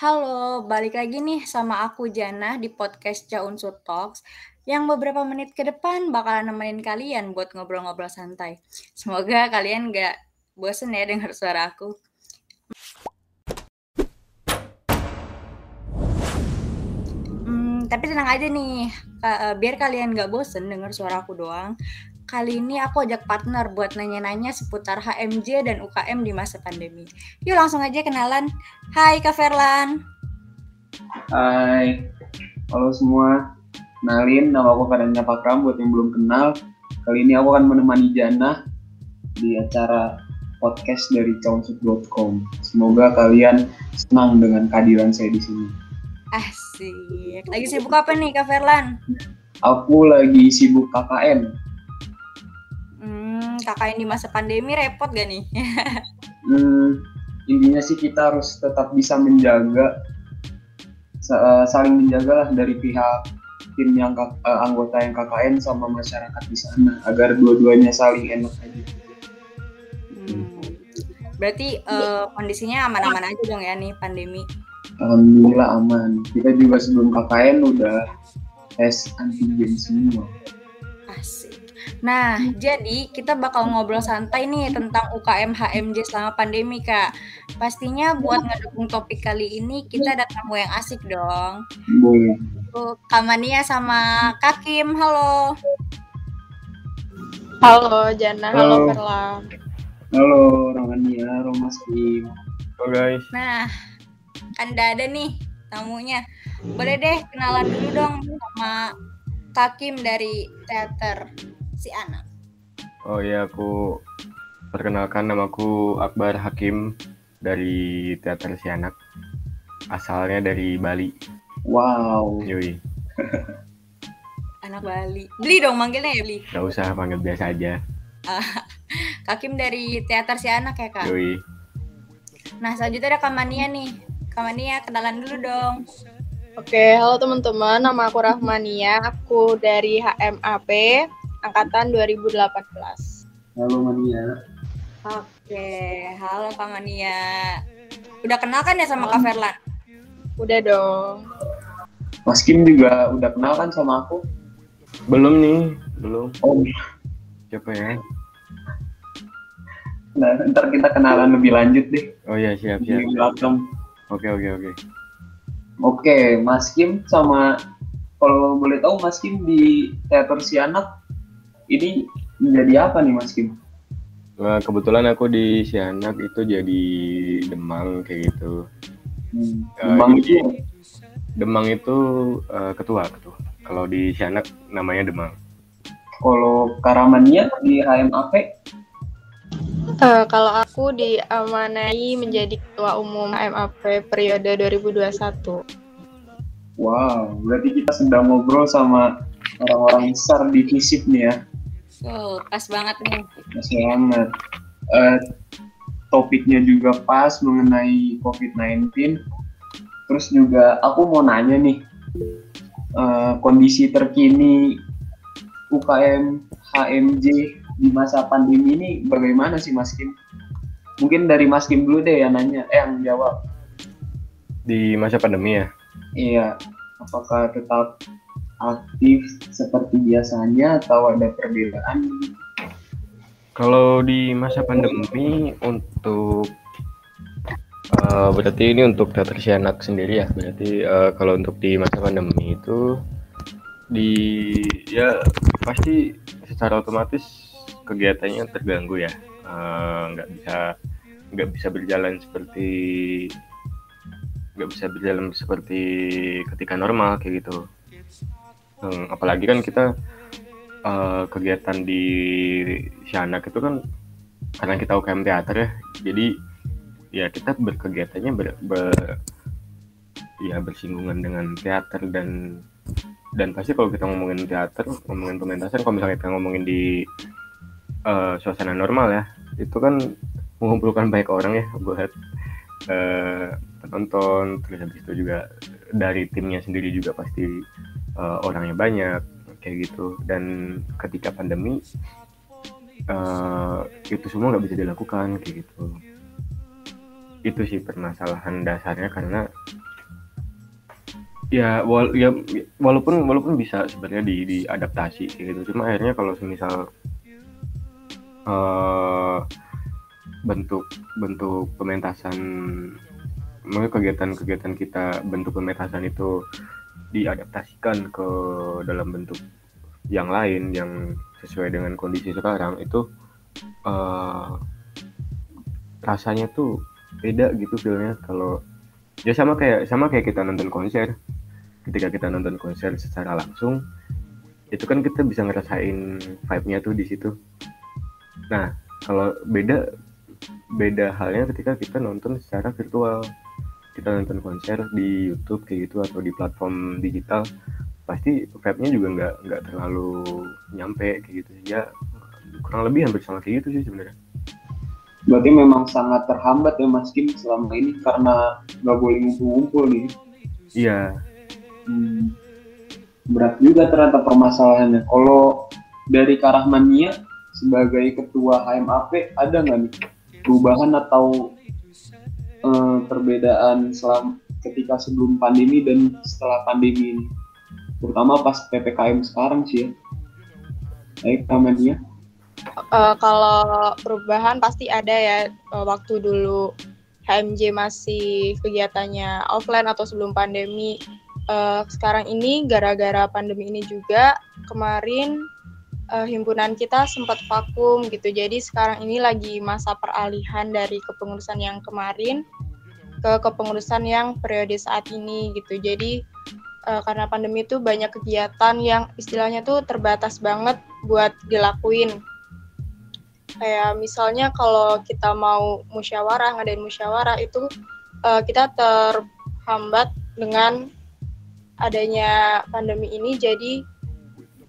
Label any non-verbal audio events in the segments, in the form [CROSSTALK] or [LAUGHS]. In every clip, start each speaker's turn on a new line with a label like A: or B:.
A: Halo, balik lagi nih sama aku Jana di podcast Jaunsur Talks yang beberapa menit ke depan bakalan nemenin kalian buat ngobrol-ngobrol santai. Semoga kalian gak bosen ya dengar suara aku. Hmm, tapi tenang aja nih, eh, biar kalian gak bosen dengar suara aku doang. Kali ini aku ajak partner buat nanya-nanya seputar HMJ dan UKM di masa pandemi. Yuk langsung aja kenalan. Hai Kak Ferlan.
B: Hai, halo semua. Kenalin, nama aku Karanya Pakram buat yang belum kenal. Kali ini aku akan menemani Jana di acara podcast dari cownsut.com. Semoga kalian senang dengan kehadiran saya di sini.
A: Asik. Lagi sibuk apa nih Kak Ferlan?
B: Aku lagi sibuk KKN.
A: Hmm, KKN di masa pandemi repot gak nih? [LAUGHS]
B: Hmm, intinya sih kita harus tetap bisa menjaga sa- saling menjaga lah dari pihak tim yang eh, anggota yang KKN sama masyarakat di sana agar dua-duanya saling enak aja.
A: Hmm. Berarti eh, kondisinya aman-aman aja dong ya nih pandemi.
B: Alhamdulillah aman. Kita juga sebelum KKN udah tes antigen semua.
A: Asik. Nah, jadi kita bakal ngobrol santai nih tentang UKM HMJ selama pandemi, Kak. Pastinya buat ngedukung topik kali ini kita ada tamu yang asik dong.
B: Boleh.
A: Tuh, Kak Mania sama Kak Kim, halo.
C: Halo Jana, halo
B: Halo.
C: Perlam.
B: Halo Romania, Romas Kim.
D: Halo guys,
A: Nah, kan udah ada nih tamunya. Boleh deh kenalan dulu dong sama Kak Kim dari teater si anak.
D: oh ya aku perkenalkan namaku Akbar Hakim dari Teater Sianak. Asalnya dari Bali.
B: Wow.
D: Yoi, [LAUGHS]
A: Anak Bali. Beli dong manggilnya ya, Beli.
D: gak usah panggil biasa aja. [LAUGHS]
A: Kak Kim dari teater si anak ya, Kak.
D: Yoi,
A: Nah, selanjutnya ada Kak Mania nih. Kak Mania, kenalan dulu dong.
C: Oke, halo teman-teman, nama aku Rahmania, aku dari HMAP angkatan 2018.
B: Halo Mania.
A: Oke, halo Kak Mania. Udah kenal kan ya sama Kak Ferlan?
C: Udah dong.
B: Mas Kim juga udah kenal kan sama aku?
D: belum nih, belum.
B: Oh,
D: Siapa ya?
B: nah, ntar kita kenalan lebih lanjut deh
D: Oh iya siap siap.
B: belakang.
D: Oke oke oke.
B: Oke, Mas Kim sama kalau boleh tahu Mas Kim di teater si anak ini menjadi apa nih Mas Kim?
D: Nah, kebetulan aku di Sianak itu jadi demang kayak gitu.
B: Hmm.
D: Eh,
B: Demang
D: jadi-
B: itu
D: Demang itu eh, ketua ketua. Kalau di Sianak namanya Demang.
B: kalau Karamannya di HMAP
C: Eh, kalau aku diamanai menjadi ketua umum HMAP periode 2021.
B: Wow, berarti kita sedang ngobrol sama orang-orang besar di FISIP nih ya.
A: Oh, pas banget nih.
B: Masih banget. Eh, topiknya juga pas mengenai COVID-19. Terus juga aku mau nanya nih, eh, kondisi terkini UKM HMJ di masa pandemi ini bagaimana sih Mas Kim? Mungkin dari Mas Kim dulu deh yang nanya, eh yang jawab.
D: Di masa pandemi ya.
B: Iya, apakah tetap aktif seperti biasanya atau ada perbedaan?
D: Kalau di masa pandemi untuk eh, berarti ini untuk teater Sianak sendiri ya. Berarti eh, kalau untuk di masa pandemi itu di ya pasti secara otomatis kegiatannya terganggu ya. Eh, nggak bisa nggak bisa berjalan seperti nggak bisa berjalan seperti ketika normal kayak gitu. Hmm, apalagi kan kita eh, kegiatan di Sianak itu kan karena kita UKM teater ya jadi ya kita berkegiatannya ber, ber- ya bersinggungan dengan teater dan dan pasti kalau kita ngomongin teater ngomongin pementasan kalau misalnya kita ngomongin di eh, suasana normal ya itu kan mengumpulkan banyak orang ya buat eh, penonton terus habis itu juga dari timnya sendiri juga pasti eh, orangnya banyak kayak gitu. Dan ketika pandemi eh, itu semua nggak bisa dilakukan kayak gitu. Itu sih permasalahan dasarnya karena ya, wal ya walaupun walaupun bisa sebenarnya di diadaptasi gitu. Cuma akhirnya kalau misal uh, bentuk bentuk pementasan kegiatan-kegiatan kita bentuk pementasan itu diadaptasikan ke dalam bentuk yang lain yang sesuai dengan kondisi sekarang itu uh, rasanya tuh beda gitu feelnya. Kalau ya sama kayak sama kayak kita nonton konser. Ketika kita nonton konser secara langsung itu kan kita bisa ngerasain vibe-nya tuh di situ. Nah kalau beda beda halnya ketika kita nonton secara virtual kita nonton konser di YouTube kayak gitu atau di platform digital pasti vibe-nya juga nggak nggak terlalu nyampe kayak gitu. Ya kurang lebih hampir sama kayak gitu sih sebenarnya.
B: Berarti memang sangat terhambat ya Mas Kim selama ini karena nggak boleh ngumpul-ngumpul nih.
D: Iya.
B: Hmm, berat juga ternyata permasalahannya. Kalau dari Karahmania sebagai ketua HMAP ada nggak nih perubahan atau uh, perbedaan selama ketika sebelum pandemi dan setelah pandemi ini. Terutama pas ppkm sekarang sih ya. Baik namanya
C: uh, kalau perubahan pasti ada ya uh, waktu dulu HMJ masih kegiatannya offline atau sebelum pandemi. Uh, sekarang ini gara-gara pandemi ini juga kemarin uh, himpunan kita sempat vakum gitu. Jadi sekarang ini lagi masa peralihan dari kepengurusan yang kemarin ke kepengurusan yang periode saat ini gitu. Jadi uh, karena pandemi itu banyak kegiatan yang istilahnya tuh terbatas banget buat dilakuin. Kayak misalnya kalau kita mau musyawarah, ngadain musyawarah itu uh, kita terhambat dengan adanya pandemi ini jadi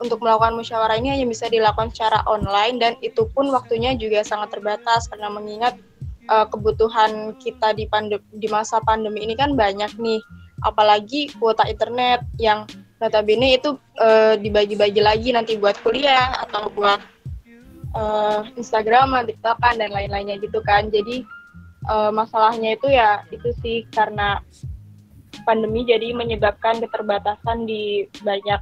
C: untuk melakukan musyawarah ini hanya bisa dilakukan secara online dan itu pun waktunya juga sangat terbatas karena mengingat uh, kebutuhan kita di pandem di masa pandemi ini kan banyak nih apalagi kuota internet yang notabene itu uh, dibagi-bagi lagi nanti buat kuliah atau buat uh, Instagram, TikTokan dan lain-lainnya gitu kan. Jadi uh, masalahnya itu ya itu sih karena pandemi jadi menyebabkan keterbatasan di banyak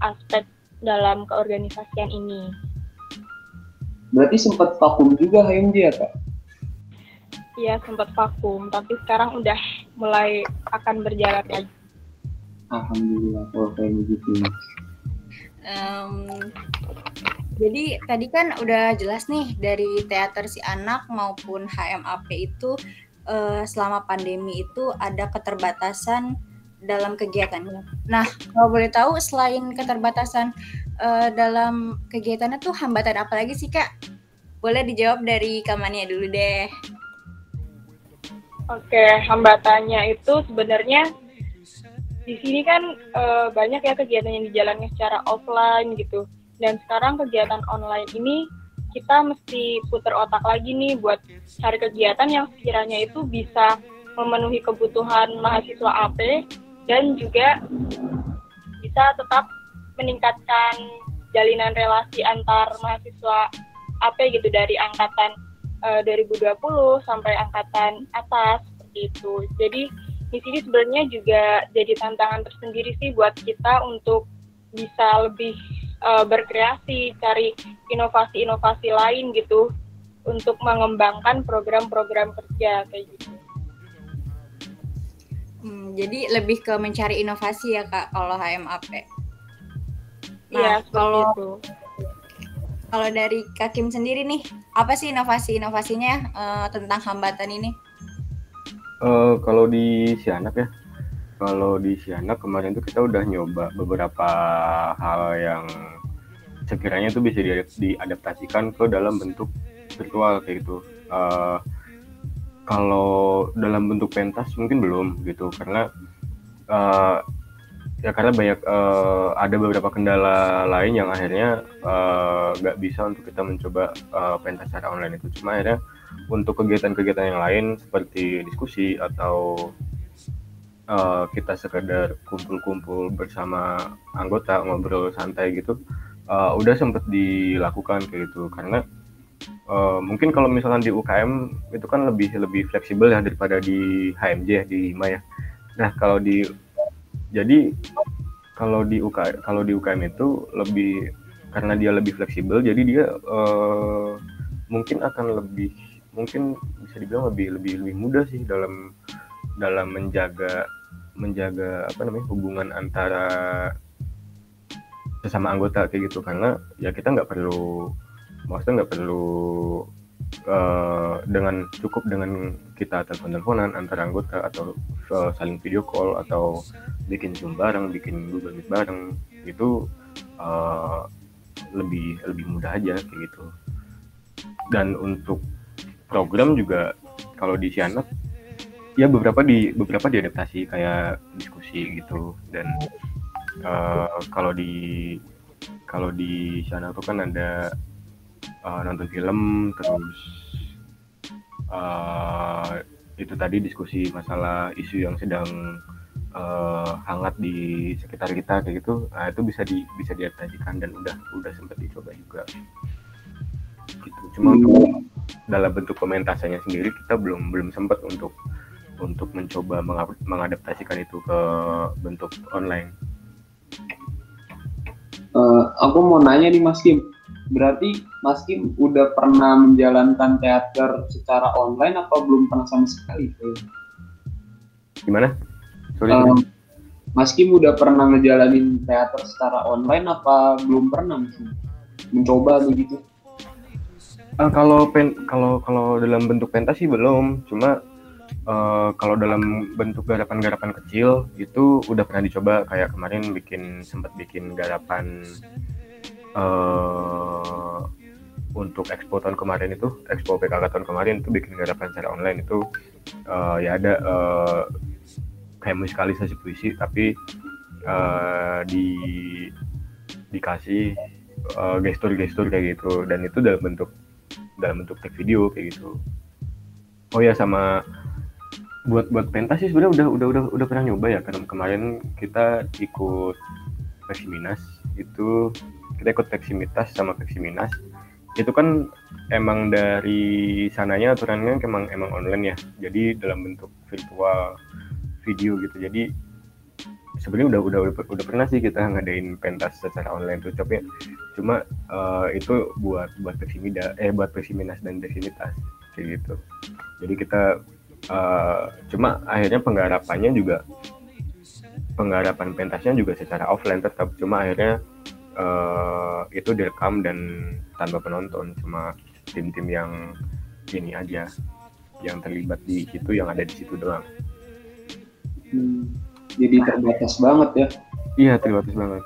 C: aspek dalam keorganisasian ini.
B: Berarti sempat vakum juga HMJ ya kak?
C: Iya sempat vakum, tapi sekarang udah mulai akan berjalan lagi.
B: Alhamdulillah kalau kayak begitu.
A: Um, jadi tadi kan udah jelas nih dari teater si anak maupun HMAP itu uh, selama pandemi itu ada keterbatasan dalam kegiatannya. Nah, kalau boleh tahu selain keterbatasan uh, dalam kegiatannya tuh hambatan apa lagi sih kak? Boleh dijawab dari Kamania dulu deh.
C: Oke, hambatannya itu sebenarnya di sini kan uh, banyak ya kegiatan yang dijalankan secara offline gitu. Dan sekarang kegiatan online ini kita mesti putar otak lagi nih buat cari kegiatan yang sekiranya itu bisa memenuhi kebutuhan mahasiswa AP dan juga bisa tetap meningkatkan jalinan relasi antar mahasiswa AP gitu dari angkatan uh, eh, 2020 sampai angkatan atas seperti. Jadi di sini sebenarnya juga jadi tantangan tersendiri sih buat kita untuk bisa lebih uh, berkreasi, cari inovasi-inovasi lain gitu untuk mengembangkan program-program kerja kayak gitu.
A: Jadi lebih ke mencari inovasi ya kak kalau HMAP.
C: Nah, ya, kalau itu.
A: kalau dari Kak Kim sendiri nih, apa sih inovasi-inovasinya uh, tentang hambatan ini?
D: Uh, kalau di Sianak ya, kalau di Sianak kemarin tuh kita udah nyoba beberapa hal yang sekiranya tuh bisa diadaptasikan ke dalam bentuk virtual kayak gitu. Uh, kalau dalam bentuk pentas mungkin belum gitu karena uh, ya karena banyak uh, ada beberapa kendala lain yang akhirnya eh, nggak uh, bisa untuk kita mencoba uh, pentas secara online itu. Cuma akhirnya untuk kegiatan-kegiatan yang lain seperti diskusi atau uh, kita sekedar kumpul-kumpul bersama anggota ngobrol santai gitu uh, udah sempat dilakukan kayak gitu. Karena uh, mungkin kalau misalkan di UKM itu kan lebih lebih fleksibel ya daripada di HMJ di HIMA ya. Nah kalau di jadi kalau di UK kalau di UKM itu lebih karena dia lebih fleksibel jadi dia uh, mungkin akan lebih mungkin bisa dibilang lebih lebih lebih mudah sih dalam dalam menjaga menjaga apa namanya hubungan antara sesama anggota kayak gitu karena ya kita nggak perlu maksudnya nggak perlu uh, dengan cukup dengan kita telepon-teleponan antara anggota atau uh, saling video call atau bikin zoom bareng bikin google meet bareng itu uh, lebih lebih mudah aja kayak gitu. Dan untuk program juga kalau di Sianak ya beberapa di beberapa diadaptasi kayak diskusi gitu. Dan uh, kalau di kalau di sana tuh kan ada uh, nonton film terus uh, itu tadi diskusi masalah isu yang sedang uh, hangat di sekitar kita kayak gitu. Nah, itu bisa di bisa diadaptasikan dan udah udah sempat dicoba juga. Gitu. Cuma untuk dalam bentuk komentasenya sendiri kita belum belum sempat untuk untuk mencoba mengadaptasikan itu ke bentuk online.
B: Uh, aku mau nanya nih Mas Kim, berarti Mas Kim udah pernah menjalankan teater secara online atau belum pernah sama sekali?
D: Gimana?
B: Sorry, um, Mas Kim udah pernah ngejalanin teater secara online apa belum pernah Mas Mencoba begitu?
D: Uh, kalau pen kalau kalau dalam bentuk pentas sih belum, cuma uh, kalau dalam bentuk garapan-garapan kecil itu udah pernah dicoba kayak kemarin bikin sempat bikin garapan uh, untuk expo tahun kemarin itu expo PKK tahun kemarin itu bikin garapan secara online itu uh, ya ada uh, kayak musikalisasi puisi tapi uh, di dikasih uh, gestur-gestur kayak gitu. Dan itu dalam bentuk dalam bentuk tag video kayak gitu. Oh ya sama buat buat pentas sih sebenarnya udah udah udah udah pernah nyoba ya. Karena kemarin kita ikut Peksiminas itu kita ikut Peksimitas sama Peksiminas itu kan emang dari sananya aturannya emang emang online ya. Jadi dalam bentuk virtual video gitu. Jadi sebenarnya udah udah udah, udah pernah sih kita ngadain pentas secara online tuh. Tapi cuma uh, itu buat buat Peksimida eh buat Peksiminas dan Peksimitas kayak gitu. Jadi kita uh, cuma akhirnya penggarapannya juga penggarapan pentasnya juga secara offline tetap. Cuma akhirnya uh, itu direkam dan tanpa penonton cuma tim-tim yang ini aja yang terlibat di situ yang ada di situ doang.
B: Hmm, jadi terbatas banget ya?
D: Iya terbatas banget.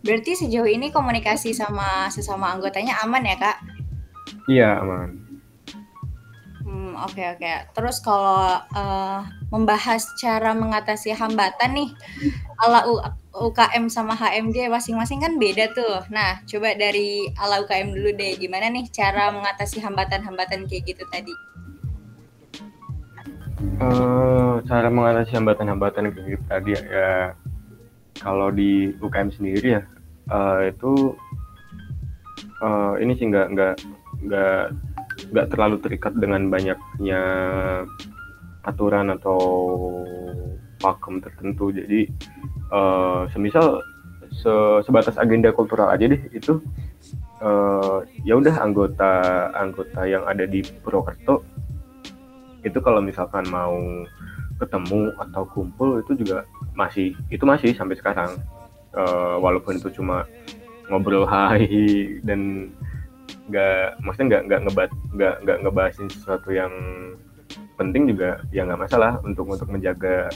A: Berarti sejauh ini komunikasi sama sesama anggotanya aman ya kak?
D: Iya aman
A: oke okay, oke. Okay. Terus kalau uh, membahas cara mengatasi hambatan nih, ala U UKM sama HMJ masing-masing kan beda tuh. Nah, coba dari ala UKM dulu deh, gimana nih cara mengatasi hambatan-hambatan kayak gitu tadi?
D: Uh, cara mengatasi hambatan-hambatan kayak gitu tadi ya, ya kalau di UKM sendiri ya uh, itu uh, ini sih nggak nggak nggak nggak terlalu terikat dengan banyaknya aturan atau pakem tertentu. Jadi uh, semisal se sebatas agenda kultural aja deh itu uh, ya udah anggota anggota yang ada di Purwokerto itu kalau misalkan mau ketemu atau kumpul itu juga masih itu masih sampai sekarang. Uh, walaupun itu cuma ngobrol hai [LAUGHS] dan nggak maksudnya nggak nggak ngebat nggak nggak ngebahasin sesuatu yang penting juga ya nggak masalah untuk untuk menjaga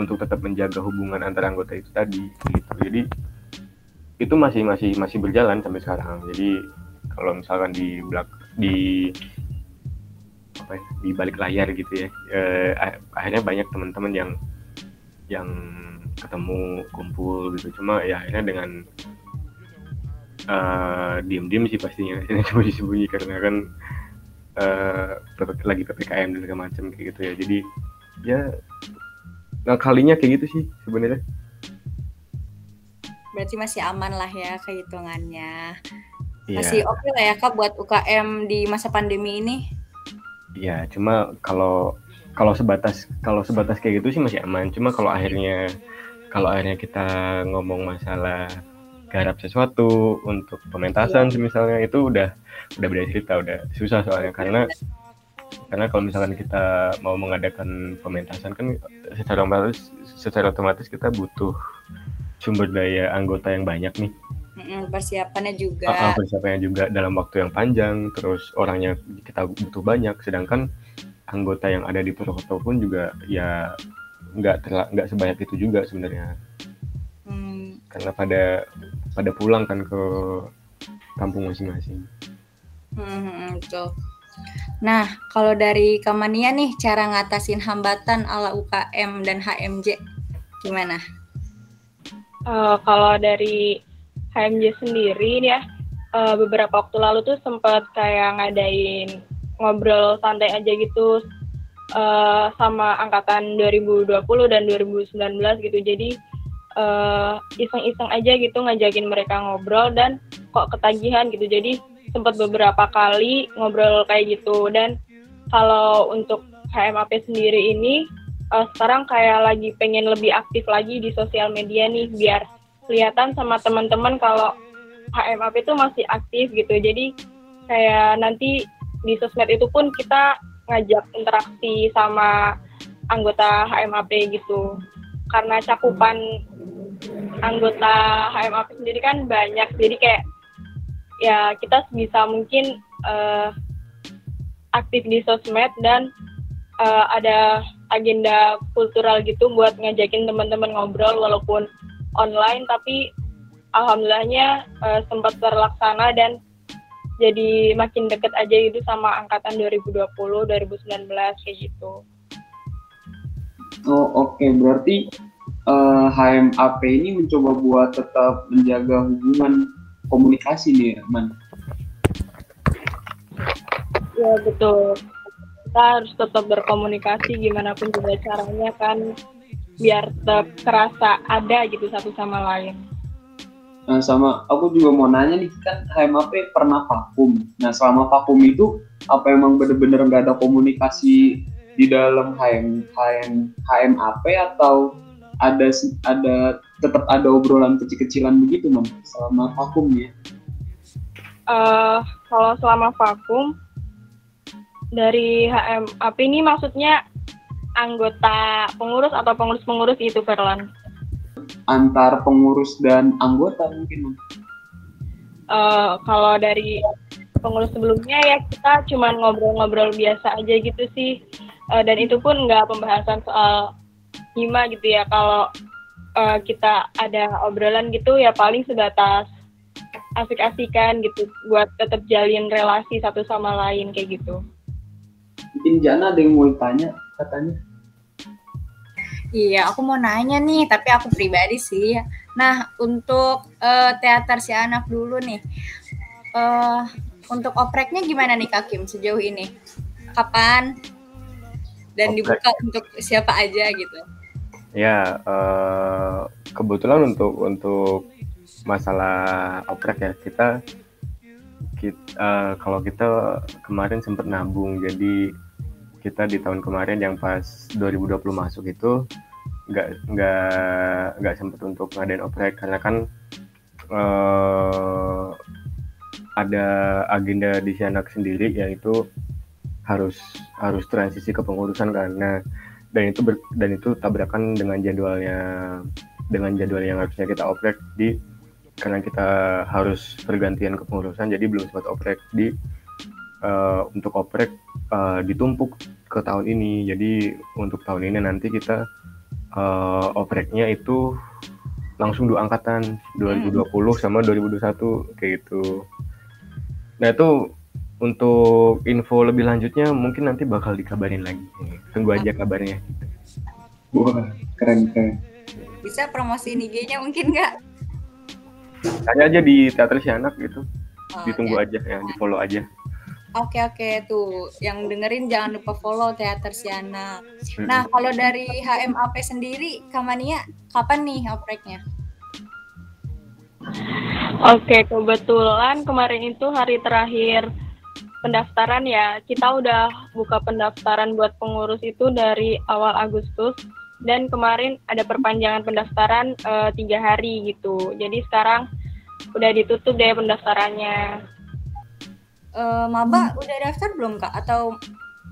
D: untuk tetap menjaga hubungan antara anggota itu tadi gitu. Jadi itu masih masih masih berjalan sampai sekarang. Jadi kalau misalkan di belak di apa ya, di balik layar gitu ya eh, akhirnya banyak teman-teman yang yang ketemu kumpul gitu. Cuma ya akhirnya dengan uh, diem-diem sih pastinya. [LAUGHS] Sembunyi-sembunyi karena kan uh, lagi ppkm dan segala macam kayak gitu ya. Jadi ya nah kalinya kayak gitu sih sebenarnya.
A: Berarti masih aman lah ya kehitungannya. Yeah. masih oke okay lah ya kak buat UKM di masa pandemi ini.
D: Iya, cuma kalau kalau sebatas kalau sebatas kayak gitu sih masih aman. Cuma kalau akhirnya kalau akhirnya kita ngomong masalah garap sesuatu untuk pementasan misalnya itu udah udah beda cerita udah susah soalnya. Karena karena kalau misalkan kita mau mengadakan pementasan kan secara otomatis secara otomatis kita butuh sumber daya anggota yang banyak nih
A: persiapannya juga
D: uh, persiapannya juga dalam waktu yang panjang terus orangnya kita butuh banyak sedangkan anggota yang ada di Purwokerto pun juga ya nggak nggak sebanyak itu juga sebenarnya hmm. karena pada pada pulang kan ke kampung masing-masing.
A: Hmm, betul. Nah, kalau dari Kamania nih cara ngatasin hambatan ala UKM dan HMJ gimana?
C: Uh, kalau dari HMJ sendiri ya, uh, beberapa waktu lalu tuh sempat kayak ngadain ngobrol santai aja gitu uh, sama angkatan 2020 dan 2019 gitu. Jadi iseng-iseng uh, aja gitu ngajakin mereka ngobrol dan kok ketagihan gitu. Jadi sempat beberapa kali ngobrol kayak gitu. Dan kalau untuk HMAP sendiri ini uh, sekarang kayak lagi pengen lebih aktif lagi di sosial media nih biar kelihatan sama teman-teman kalau HMAP itu masih aktif gitu. Jadi kayak nanti di sosmed itu pun kita ngajak interaksi sama anggota HMAP gitu. Karena cakupan anggota HMAP sendiri kan banyak jadi kayak ya kita sebisa mungkin uh, aktif di sosmed dan uh, ada agenda kultural gitu buat ngajakin teman-teman ngobrol walaupun online tapi alhamdulillahnya uh, sempat terlaksana dan jadi makin deket aja gitu sama angkatan 2020 2019 kayak gitu.
B: Oh oke okay. berarti uh, HMAP ini mencoba buat tetap menjaga hubungan komunikasi nih Man.
C: Ya betul. Kita harus tetap berkomunikasi gimana pun juga caranya kan biar tetap terasa ada gitu satu sama lain.
B: Nah sama aku juga mau nanya nih kan HMAP pernah vakum. Nah selama vakum itu apa emang bener-bener nggak ada komunikasi di dalam HM, HM, HMAP atau ada ada tetap ada obrolan kecil-kecilan begitu mam selama vakum ya?
C: Uh, kalau selama vakum dari HMAP ini maksudnya? Anggota pengurus atau pengurus-pengurus itu Perlan
B: antar pengurus dan anggota mungkin
C: uh, kalau dari pengurus sebelumnya ya kita cuma ngobrol-ngobrol biasa aja gitu sih. Uh, dan itu pun nggak pembahasan soal hima gitu ya. Kalau uh, kita ada obrolan gitu ya paling sebatas asik-asikan gitu buat tetap jalin relasi satu sama lain kayak gitu.
B: Mungkin Jana ada yang mau tanya katanya.
A: Iya, aku mau nanya nih, tapi aku pribadi sih. Nah, untuk uh, teater si anak dulu nih, uh, untuk opreknya gimana nih Kak Kim sejauh ini? Kapan? Dan Oprek. dibuka untuk siapa aja gitu?
D: Ya, uh, kebetulan untuk untuk masalah oprek ya kita, kita uh, eh, kalau kita kemarin sempat nabung jadi kita di tahun kemarin yang pas 2020 masuk itu nggak nggak nggak sempat untuk ngadain oprek karena kan uh, ada agenda di Sianak sendiri yaitu harus harus transisi ke pengurusan karena dan itu ber, dan itu tabrakan dengan jadwalnya dengan jadwal yang harusnya kita oprek di karena kita harus pergantian kepengurusan jadi belum sempat oprek di uh, untuk oprek uh, ditumpuk ke tahun ini. Jadi untuk tahun ini nanti kita uh, opreknya itu langsung dua angkatan 2020 sama 2021 kayak gitu. Nah itu untuk info lebih lanjutnya mungkin nanti bakal dikabarin lagi. Tunggu aja kabarnya.
B: Wah, keren keren.
A: Bisa promosi IG-nya mungkin nggak?
D: Tanya aja di teater si anak gitu. Oh, Ditunggu okay. aja ya, di follow aja.
A: Oke oke tuh, yang dengerin jangan lupa follow teater si anak. Hmm. Nah kalau dari HMAP sendiri, Kamania kapan nih opreknya?
C: Oke kebetulan kemarin itu hari terakhir pendaftaran ya, kita udah buka pendaftaran buat pengurus itu dari awal Agustus dan kemarin ada perpanjangan pendaftaran uh, tiga hari gitu. Jadi sekarang udah ditutup deh pendaftarannya.
A: Uh, Maba udah daftar belum kak? Atau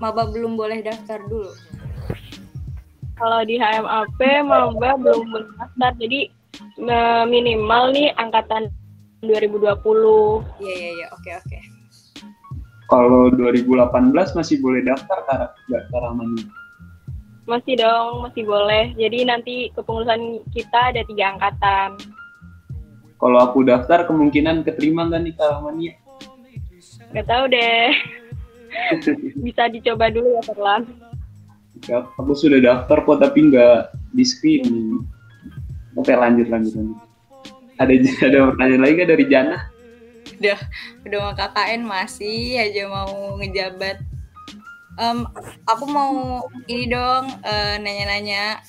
A: Maba belum boleh daftar dulu?
C: Kalau di HMAP Maba belum daftar, jadi minimal nih angkatan 2020.
A: Iya iya iya, oke oke.
B: Kalau 2018 masih boleh daftar kak nggak Karamani?
C: Masih dong, masih boleh. Jadi nanti kepengurusan kita ada tiga angkatan.
B: Kalau aku daftar kemungkinan keterima nggak nih Karamani?
C: Gak tahu deh. [LAUGHS] Bisa dicoba dulu ya Terlan.
B: Ya, aku sudah daftar kok tapi nggak di screening. Oke lanjut lanjut lanjut. Ada [LAUGHS] ada pertanyaan lagi gak dari Jana?
A: Udah udah mau KKN masih aja mau ngejabat. Um, aku mau ini dong uh, nanya-nanya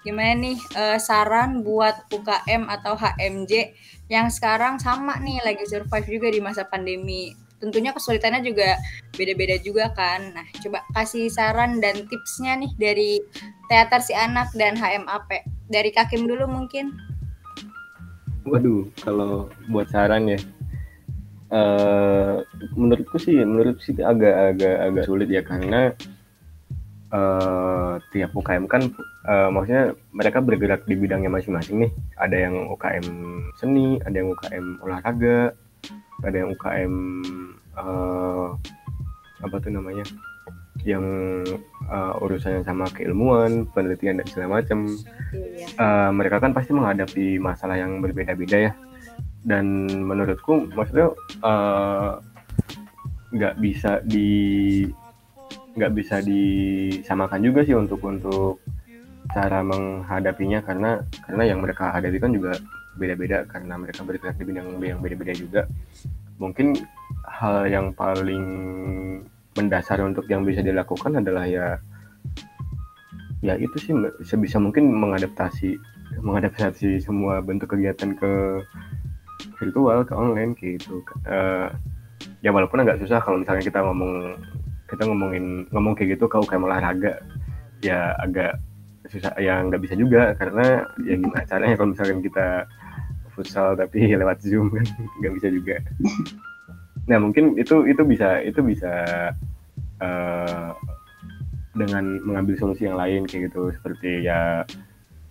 A: gimana nih uh, saran buat UKM atau HMJ yang sekarang sama nih lagi survive juga di masa pandemi. Tentunya kesulitannya juga beda-beda juga kan. Nah, coba kasih saran dan tipsnya nih dari teater si anak dan HMAP. Dari Kakim dulu mungkin.
D: Waduh, kalau buat saran ya, uh, menurutku sih, menurut sih agak agak agak sulit ya karena uh, tiap UKM kan, uh, maksudnya mereka bergerak di bidangnya masing-masing nih. Ada yang UKM seni, ada yang UKM olahraga, ada yang UKM uh, apa tuh namanya, yang uh, urusannya sama keilmuan, penelitian dan segala macam. Uh, mereka kan pasti menghadapi masalah yang berbeda-beda ya. Dan menurutku maksudnya nggak uh, bisa di nggak bisa disamakan juga sih untuk untuk cara menghadapinya karena karena yang mereka hadapi kan juga beda-beda karena mereka bergerak di bidang yang beda-beda juga. Mungkin hal yang paling mendasar untuk yang bisa dilakukan adalah ya ya itu sih sebisa mungkin mengadaptasi mengadaptasi semua bentuk kegiatan ke virtual ke online gitu. Uh, ya walaupun agak susah kalau misalnya kita ngomong kita ngomongin ngomong kayak gitu kau kayak olahraga ya agak susah ya nggak bisa juga karena ya gimana caranya kalau misalkan kita futsal tapi [LAUGHS] lewat zoom kan nggak bisa juga. Nah mungkin itu itu bisa itu bisa uh, dengan mengambil solusi yang lain kayak gitu seperti ya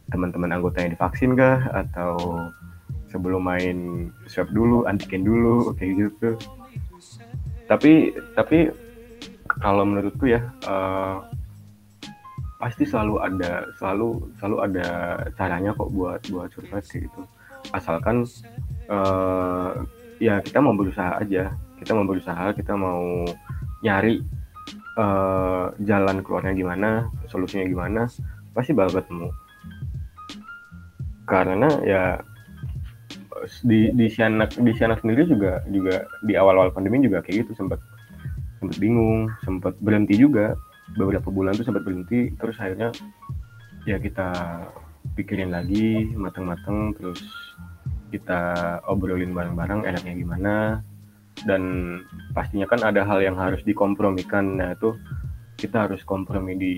D: teman-teman anggota yang divaksin kah atau sebelum main swab dulu antigen dulu kayak gitu. Tapi tapi kalau menurutku ya uh, pasti selalu ada selalu selalu ada caranya kok buat buat survive kayak gitu. Asalkan uh, ya kita mau berusaha aja. Kita mau berusaha kita mau nyari uh, jalan keluarnya gimana solusinya gimana pasti bakal ketemu. Karena ya di di Sianak di Sianak sendiri juga juga di awal-awal pandemi juga kayak gitu sempat sempat bingung sempat berhenti juga. Beberapa bulan tuh sempat berhenti terus akhirnya ya kita pikirin lagi matang-matang terus kita obrolin bareng-bareng enaknya gimana. Dan pastinya kan ada hal yang harus dikompromikan nah itu kita harus kompromi di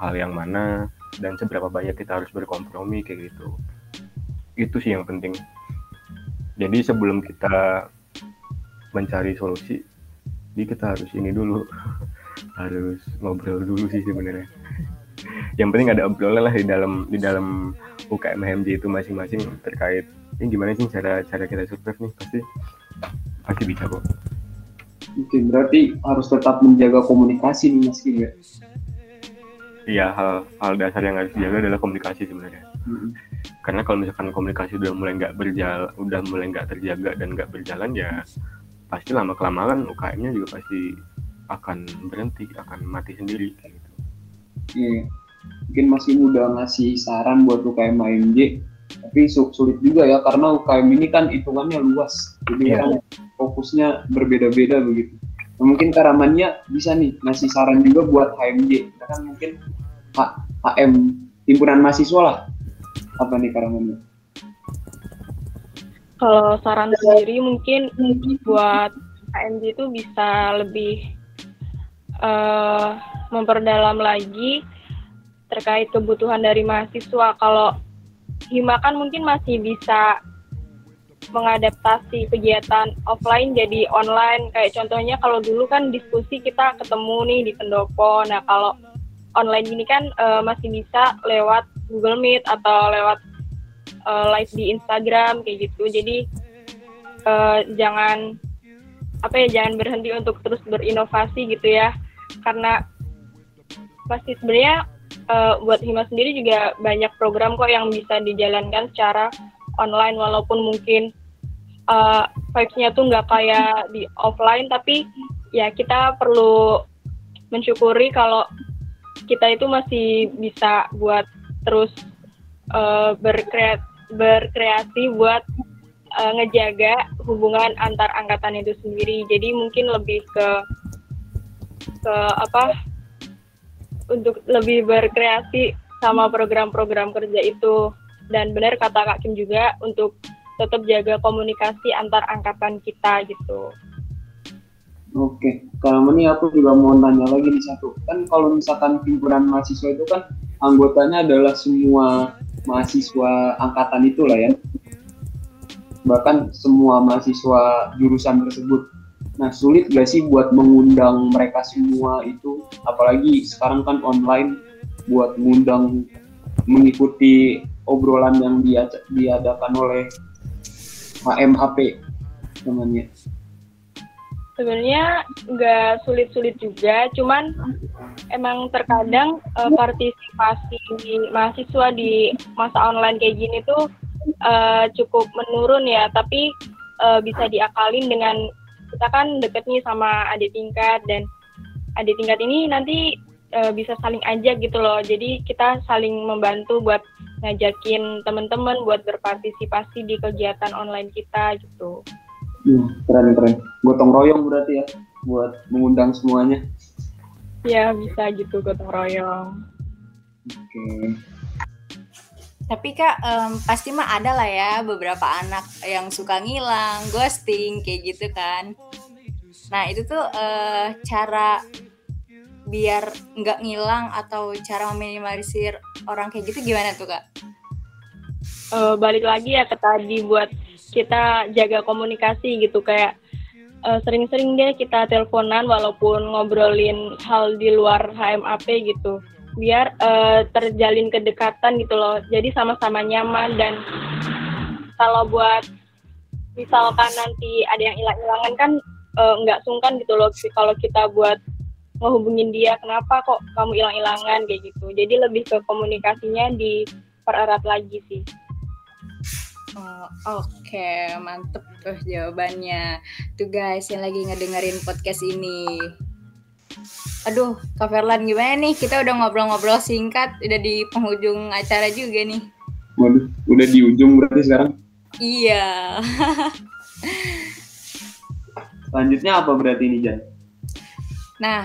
D: hal yang mana dan seberapa banyak kita harus berkompromi kayak gitu. Itu sih yang penting jadi sebelum kita mencari solusi jadi kita harus ini dulu [LAUGHS] harus ngobrol dulu sih sebenarnya yang penting ada obrolan lah di dalam di dalam UKM HMJ itu masing-masing terkait ini gimana sih cara cara kita survive nih pasti pasti bisa kok.
B: Oke, berarti harus tetap menjaga komunikasi nih Mas ya?
D: Iya, hal hal dasar yang harus dijaga adalah komunikasi sebenarnya. Mm-hmm. Karena kalau misalkan komunikasi udah mulai nggak berjalan, udah mulai nggak terjaga dan nggak berjalan ya pasti lama kelamaan UKM-nya juga pasti akan berhenti, akan mati sendiri kayak gitu.
B: Iya. Mungkin masih mudah ngasih saran buat UKM AMJ tapi sulit juga ya karena UKM ini kan hitungannya luas jadi yeah. kan fokusnya berbeda-beda begitu nah, mungkin Karamannya bisa nih ngasih saran juga buat HMJ kan mungkin H HM himpunan mahasiswa lah apa nih Karamannya
C: kalau saran sendiri mungkin buat HMJ itu bisa lebih uh, memperdalam lagi terkait kebutuhan dari mahasiswa. Kalau Hima kan mungkin masih bisa mengadaptasi kegiatan offline jadi online. Kayak contohnya kalau dulu kan diskusi kita ketemu nih di pendopo. Nah kalau online ini kan uh, masih bisa lewat Google Meet atau lewat uh, live di Instagram kayak gitu. Jadi uh, jangan apa ya jangan berhenti untuk terus berinovasi gitu ya. Karena pasti sebenarnya uh, buat Hima sendiri juga banyak program kok yang bisa dijalankan secara online walaupun mungkin uh, vibes-nya tuh nggak kayak di offline tapi ya kita perlu mensyukuri kalau kita itu masih bisa buat terus uh, berkreat berkreasi buat uh, ngejaga hubungan antar angkatan itu sendiri jadi mungkin lebih ke ke apa untuk lebih berkreasi sama program-program kerja itu dan benar kata Kak Kim juga untuk tetap jaga komunikasi antar angkatan kita gitu.
B: Oke, kalau ini aku juga mau nanya lagi di satu. Kan kalau misalkan himpunan mahasiswa itu kan anggotanya adalah semua mahasiswa angkatan itu lah ya. Bahkan semua mahasiswa jurusan tersebut. Nah, sulit gak sih buat mengundang mereka semua itu, apalagi sekarang kan online, buat mengundang mengikuti obrolan yang dia diadakan oleh HMHP namanya.
C: Sebenarnya nggak sulit-sulit juga, cuman emang terkadang uh, partisipasi mahasiswa di masa online kayak gini tuh uh, cukup menurun ya, tapi uh, bisa diakalin dengan kita kan deket nih sama adik tingkat dan adik tingkat ini nanti uh, bisa saling ajak gitu loh. Jadi kita saling membantu buat ngajakin teman-teman buat berpartisipasi di kegiatan online kita gitu.
B: Hmm, keren keren. Gotong royong berarti ya buat mengundang semuanya.
C: Ya bisa gitu gotong royong.
B: Oke. Okay.
A: Tapi kak um, pasti mah ada lah ya beberapa anak yang suka ngilang, ghosting kayak gitu kan. Nah itu tuh uh, cara biar nggak ngilang atau cara meminimalisir orang kayak gitu gimana tuh kak?
C: Uh, balik lagi ya ke tadi buat kita jaga komunikasi gitu kayak uh, sering-sering deh kita teleponan walaupun ngobrolin hal di luar HMAP gitu. Biar uh, terjalin kedekatan gitu loh. Jadi sama-sama nyaman dan kalau buat misalkan nanti ada yang hilang-hilangan kan uh, nggak sungkan gitu loh kalau kita buat ngehubungin dia kenapa kok kamu hilang-hilangan? kayak gitu. Jadi lebih ke komunikasinya dipererat lagi sih
A: Oh, Oke, okay. mantep tuh jawabannya. Tuh guys yang lagi ngedengerin podcast ini. Aduh, Kak Ferlan gimana nih? Kita udah ngobrol-ngobrol singkat, udah di penghujung acara juga nih.
B: Waduh, udah di ujung berarti sekarang?
A: Iya. [LAUGHS]
B: Selanjutnya apa berarti ini, Jan?
A: Nah,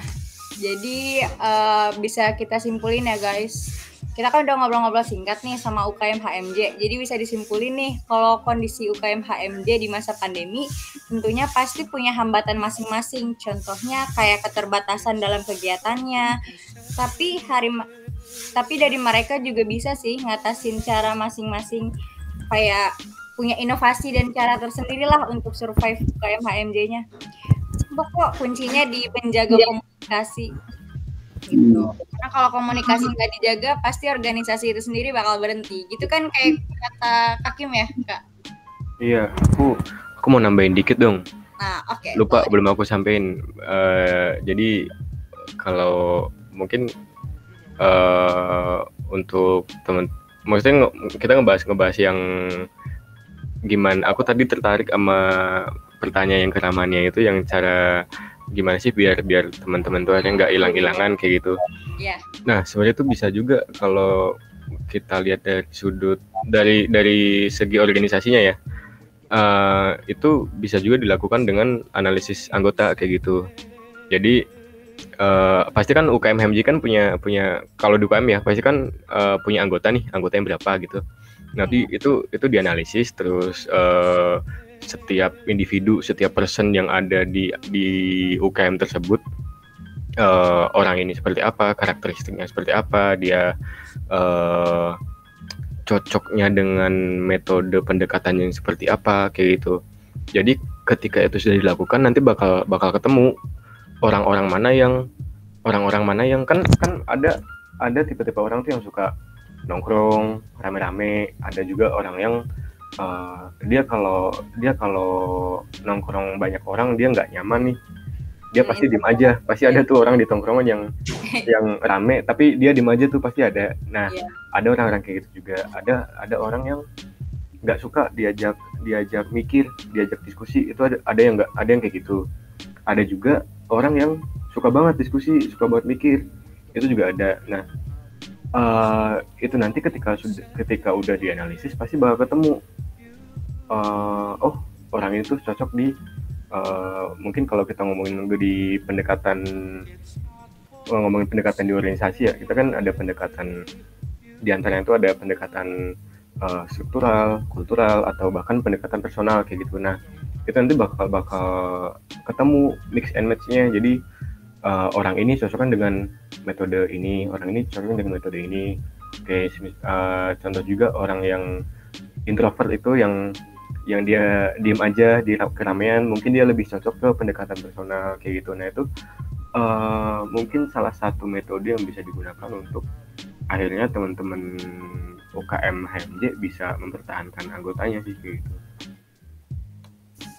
A: jadi uh, bisa kita simpulin ya guys. Kita kan udah ngobrol-ngobrol singkat nih sama UKM HMJ. Jadi bisa disimpulin nih kalau kondisi UKM HMJ di masa pandemi tentunya pasti punya hambatan masing-masing. Contohnya kayak keterbatasan dalam kegiatannya. Tapi hari tapi dari mereka juga bisa sih ngatasin cara masing-masing kayak punya inovasi dan cara tersendiri lah untuk survive UKM HMJ-nya. Coba kok kuncinya di penjaga komunikasi gitu. Hmm. Karena kalau komunikasi nggak dijaga, pasti organisasi itu sendiri bakal berhenti. Gitu kan kayak kata Kakim ya, Kak?
D: Iya, aku aku mau nambahin dikit dong.
A: Nah, oke. Okay,
D: Lupa boleh. belum aku sampein. Uh, jadi kalau mungkin uh, untuk teman maksudnya kita ngebahas ngebahas yang gimana aku tadi tertarik sama pertanyaan yang keramannya itu yang cara gimana sih biar biar teman-teman tuh akhirnya nggak hilang-hilangan kayak gitu.
A: Yeah.
D: Nah sebenarnya tuh bisa juga kalau kita lihat dari sudut dari dari segi organisasinya ya uh, itu bisa juga dilakukan dengan analisis anggota kayak gitu. Jadi uh, pasti kan UKM HMJ kan punya punya kalau di UKM ya pasti kan uh, punya anggota nih anggota yang berapa gitu. Nanti itu itu dianalisis terus uh, setiap individu, setiap person yang ada di di UKM tersebut uh, orang ini seperti apa, karakteristiknya seperti apa, dia uh, cocoknya dengan metode pendekatan yang seperti apa kayak gitu. Jadi ketika itu sudah dilakukan nanti bakal bakal ketemu orang-orang mana yang orang-orang mana yang kan kan ada ada tipe-tipe orang tuh yang suka nongkrong rame-rame ada juga orang yang uh, dia kalau dia kalau nongkrong banyak orang dia nggak nyaman nih. Dia pasti diem aja. Pasti ada tuh orang di tongkrongan yang [LAUGHS] yang rame tapi dia diem aja tuh pasti ada. Nah yeah. ada orang-orang kayak gitu juga. Ada ada orang yang nggak suka diajak diajak mikir diajak diskusi. Itu ada ada yang nggak ada yang kayak gitu. Ada juga orang yang suka banget diskusi suka banget mikir. Itu juga ada. Nah uh, itu nanti ketika sudah ketika udah dianalisis pasti bakal ketemu uh, oh orang itu cocok di uh, mungkin kalau kita ngomongin di pendekatan ngomongin pendekatan di organisasi ya kita kan ada pendekatan di antara itu ada pendekatan uh, struktural, kultural atau bahkan pendekatan personal kayak gitu. Nah itu nanti bakal bakal ketemu mix and match-nya. Jadi uh, orang ini cocokkan dengan metode ini, orang ini cocokkan dengan metode ini. Oke, uh, contoh juga orang yang introvert itu yang yang dia diem aja di keramaian, mungkin dia lebih cocok ke pendekatan personal kayak gitu. Nah itu uh, mungkin salah satu metode yang bisa digunakan untuk akhirnya teman-teman UKM HMJ bisa mempertahankan anggotanya sih kayak gitu.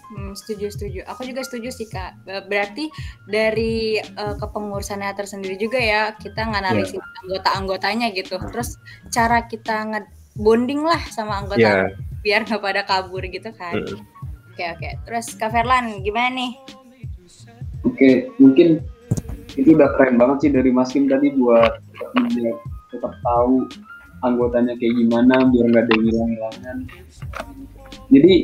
A: Hmm, setuju setuju. Aku juga setuju sih kak. Berarti dari uh, kepengurusannya tersendiri juga ya kita nganalisis yeah. anggota-anggotanya gitu. Terus cara kita nge bonding lah sama anggota yeah. biar nggak pada kabur gitu kan. Oke mm. oke. Okay, okay. Terus Kak Ferlan gimana nih?
B: Oke okay, mungkin itu udah keren banget sih dari Mas Kim tadi buat tetap tahu anggotanya kayak gimana biar nggak ada hilang-hilangan. Jadi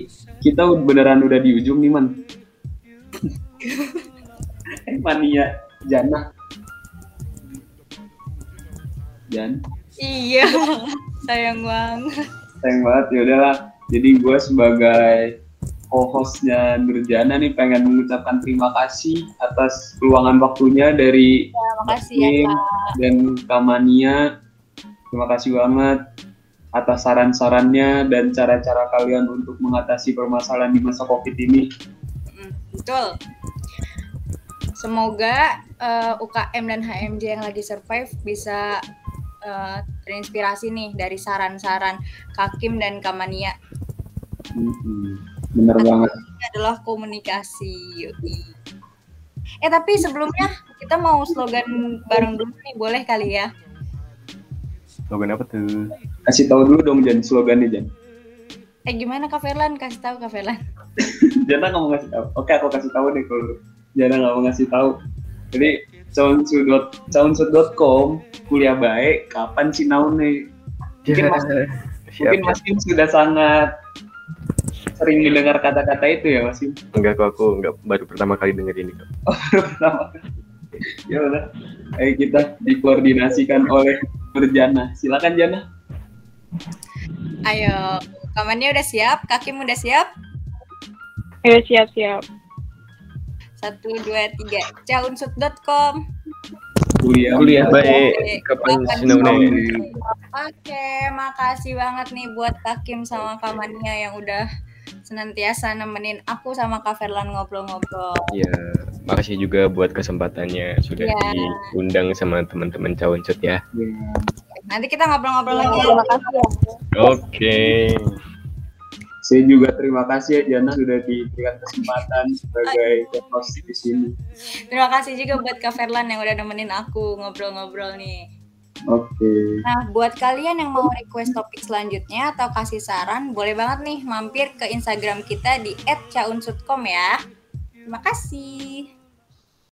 B: kita beneran udah di ujung nih man. [LAUGHS] Eh, mania Jana Jan.
A: Iya sayang banget.
B: Sayang banget ya udahlah. Jadi gue sebagai co-hostnya Nurjana nih pengen mengucapkan terima kasih atas peluangan waktunya dari
A: ya, makasih ya,
B: dan Kamania terima kasih banget atas saran-sarannya dan cara-cara kalian untuk mengatasi permasalahan di masa COVID ini.
A: Betul. Semoga uh, eh, UKM dan HMJ yang lagi survive bisa uh, terinspirasi nih dari saran-saran Kakim dan Kamania.
B: Hmm, bener Tapi banget.
A: Ini adalah komunikasi. Eh tapi sebelumnya kita mau slogan bareng dulu nih, boleh kali ya?
D: Slogan apa tuh?
B: Kasih tahu dulu dong Jan slogannya Jan.
A: Eh gimana Kak Ferlan? Kasih tahu Kak Ferlan. [LAUGHS]
B: Jana nggak mau ngasih tahu. Oke aku kasih tahu deh kalau Jana nggak mau ngasih tahu. Jadi caunsud.com kuliah baik kapan sih nih? Mungkin [LAUGHS] Mas, mungkin Mas Kim sudah sangat sering mendengar kata-kata itu ya Mas Kim?
D: Enggak kok aku enggak baru pertama kali dengar ini kok.
B: Oh, baru pertama kali. ya udah. Ayo kita dikoordinasikan oleh Berjana. Silakan Jana.
A: Ayo, kamarnya udah siap? Kaki udah siap?
C: Ayo siap-siap.
A: Satu, dua, tiga. Caunsut.com
B: Kuliah,
D: Kuliah baik. Kapan
A: Oke, makasih banget nih buat Kakim sama Kamania yang udah senantiasa nemenin aku sama Kak Ferlan ngobrol-ngobrol.
D: Iya, makasih juga buat kesempatannya sudah ya. diundang sama teman-teman cawan cut ya. ya.
A: Nanti kita ngobrol-ngobrol lagi. Terima kasih.
D: Ya. Oke.
B: Saya juga terima kasih ya Jana sudah diberikan kesempatan sebagai host di sini.
A: Terima kasih juga buat Kak Ferlan yang udah nemenin aku ngobrol-ngobrol nih.
B: Oke. Okay.
A: Nah, buat kalian yang mau request topik selanjutnya atau kasih saran, boleh banget nih mampir ke Instagram kita di @caunsutkom ya. Terima kasih.